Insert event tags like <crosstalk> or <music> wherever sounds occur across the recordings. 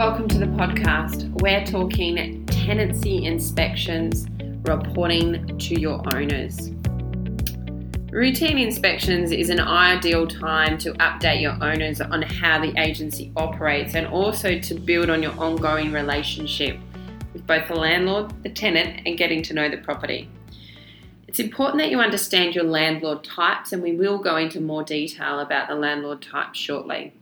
Welcome to the podcast. We're talking tenancy inspections, reporting to your owners. Routine inspections is an ideal time to update your owners on how the agency operates and also to build on your ongoing relationship with both the landlord, the tenant, and getting to know the property. It's important that you understand your landlord types, and we will go into more detail about the landlord types shortly.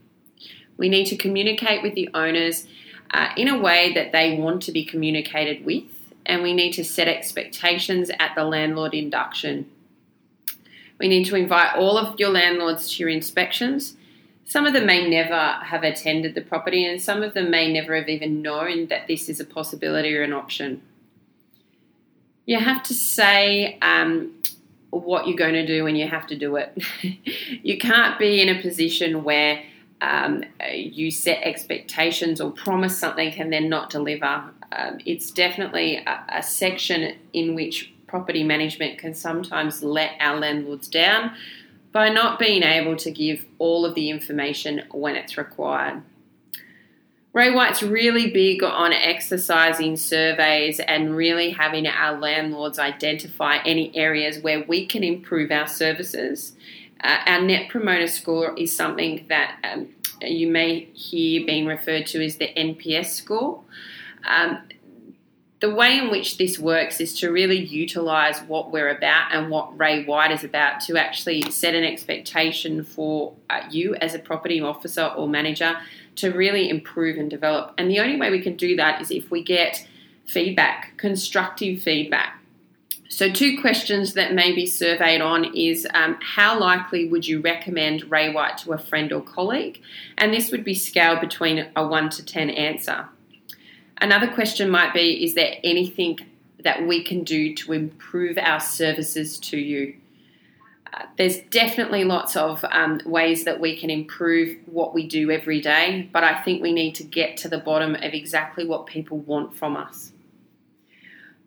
We need to communicate with the owners uh, in a way that they want to be communicated with, and we need to set expectations at the landlord induction. We need to invite all of your landlords to your inspections. Some of them may never have attended the property, and some of them may never have even known that this is a possibility or an option. You have to say um, what you're going to do and you have to do it. <laughs> you can't be in a position where um, you set expectations or promise something and then not deliver. Um, it's definitely a, a, section in which property management can sometimes let our landlords down by not being able to give all of the information when it's required. Ray White's really big on exercising surveys and really having our landlords identify any areas where we can improve our services uh, our net promoter score is something that um, you may hear being referred to as the NPS score. Um, the way in which this works is to really utilize what we're about and what Ray White is about to actually set an expectation for uh, you as a property officer or manager to really improve and develop. And the only way we can do that is if we get feedback, constructive feedback. So, two questions that may be surveyed on is um, how likely would you recommend Ray White to a friend or colleague? And this would be scaled between a 1 to 10 answer. Another question might be is there anything that we can do to improve our services to you? Uh, there's definitely lots of um, ways that we can improve what we do every day, but I think we need to get to the bottom of exactly what people want from us.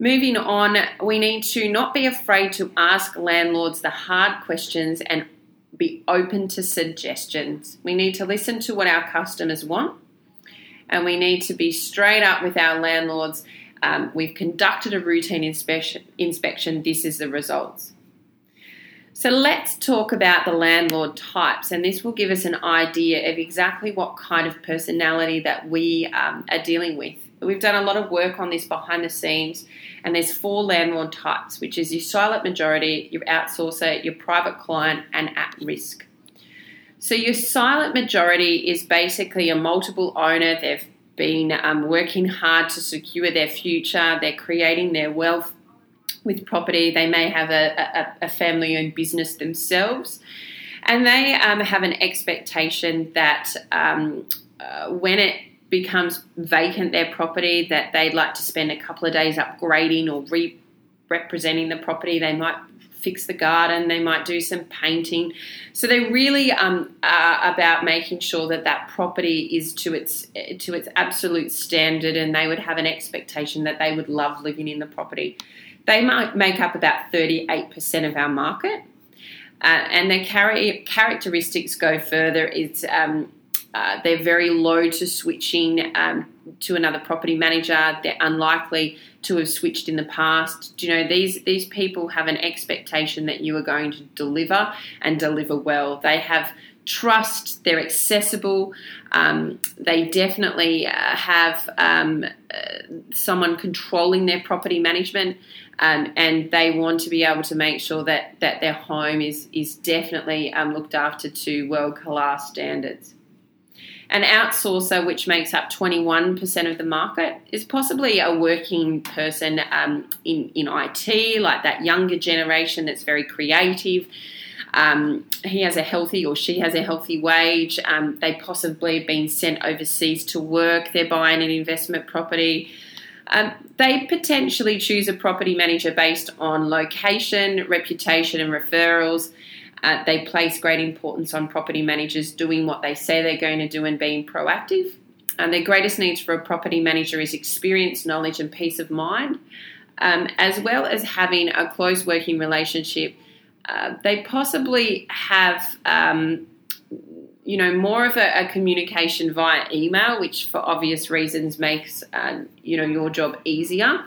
Moving on, we need to not be afraid to ask landlords the hard questions and be open to suggestions. We need to listen to what our customers want and we need to be straight up with our landlords. Um, we've conducted a routine inspection, inspection, this is the results. So let's talk about the landlord types, and this will give us an idea of exactly what kind of personality that we um, are dealing with. We've done a lot of work on this behind the scenes, and there's four landlord types, which is your silent majority, your outsourcer, your private client, and at risk. So your silent majority is basically a multiple owner. They've been um, working hard to secure their future. They're creating their wealth with property. They may have a, a, a family-owned business themselves, and they um, have an expectation that um, uh, when it becomes vacant their property that they'd like to spend a couple of days upgrading or re representing the property. They might fix the garden, they might do some painting. So they really um, are about making sure that that property is to its to its absolute standard, and they would have an expectation that they would love living in the property. They might make up about thirty eight percent of our market, uh, and their char- characteristics go further. It's um, uh, they're very low to switching um, to another property manager. They're unlikely to have switched in the past. Do you know these these people have an expectation that you are going to deliver and deliver well. They have trust. They're accessible. Um, they definitely uh, have um, uh, someone controlling their property management. Um, and they want to be able to make sure that, that their home is is definitely um, looked after to world class standards. An outsourcer, which makes up 21% of the market, is possibly a working person um, in, in IT, like that younger generation that's very creative. Um, he has a healthy or she has a healthy wage. Um, they possibly have been sent overseas to work. They're buying an investment property. Um, they potentially choose a property manager based on location, reputation, and referrals. Uh, they place great importance on property managers doing what they say they're going to do and being proactive. And their greatest needs for a property manager is experience, knowledge, and peace of mind, um, as well as having a close working relationship. Uh, they possibly have um, you know, more of a, a, communication via email, which for obvious reasons makes uh, you know your job easier.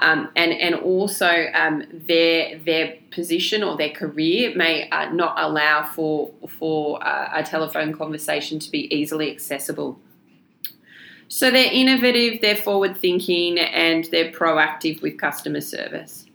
Um, and and also um, their their position or their career may uh, not allow for for uh, a telephone conversation to be easily accessible. So they're innovative, they're forward thinking, and they're proactive with customer service.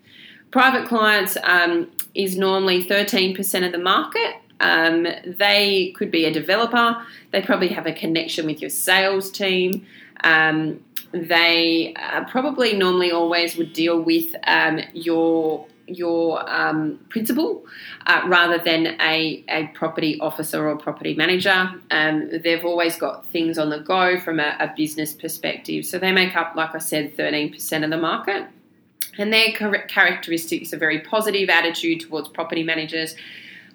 Private clients um, is normally 13% of the market. Um, they could be a developer. They probably have a connection with your sales team. Um, they uh, probably normally always would deal with um, your your um, principal uh, rather than a, a property officer or property manager. Um, they've always got things on the go from a, a, business perspective. So they make up, like I said, 13% of the market. And their characteristics are very positive attitude towards property managers.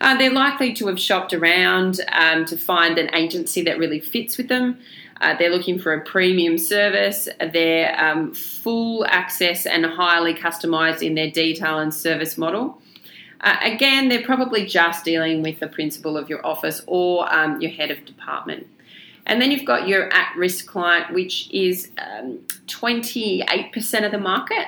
Uh, they're likely to have shopped around um, to find an agency that really fits with them. Uh, they're looking for a premium service. They're um, full access and highly customized in their detail and service model. Uh, again, they're probably just dealing with the principal of your office or um, your head of department. And then you've got your at risk client, which is um, 28% of the market.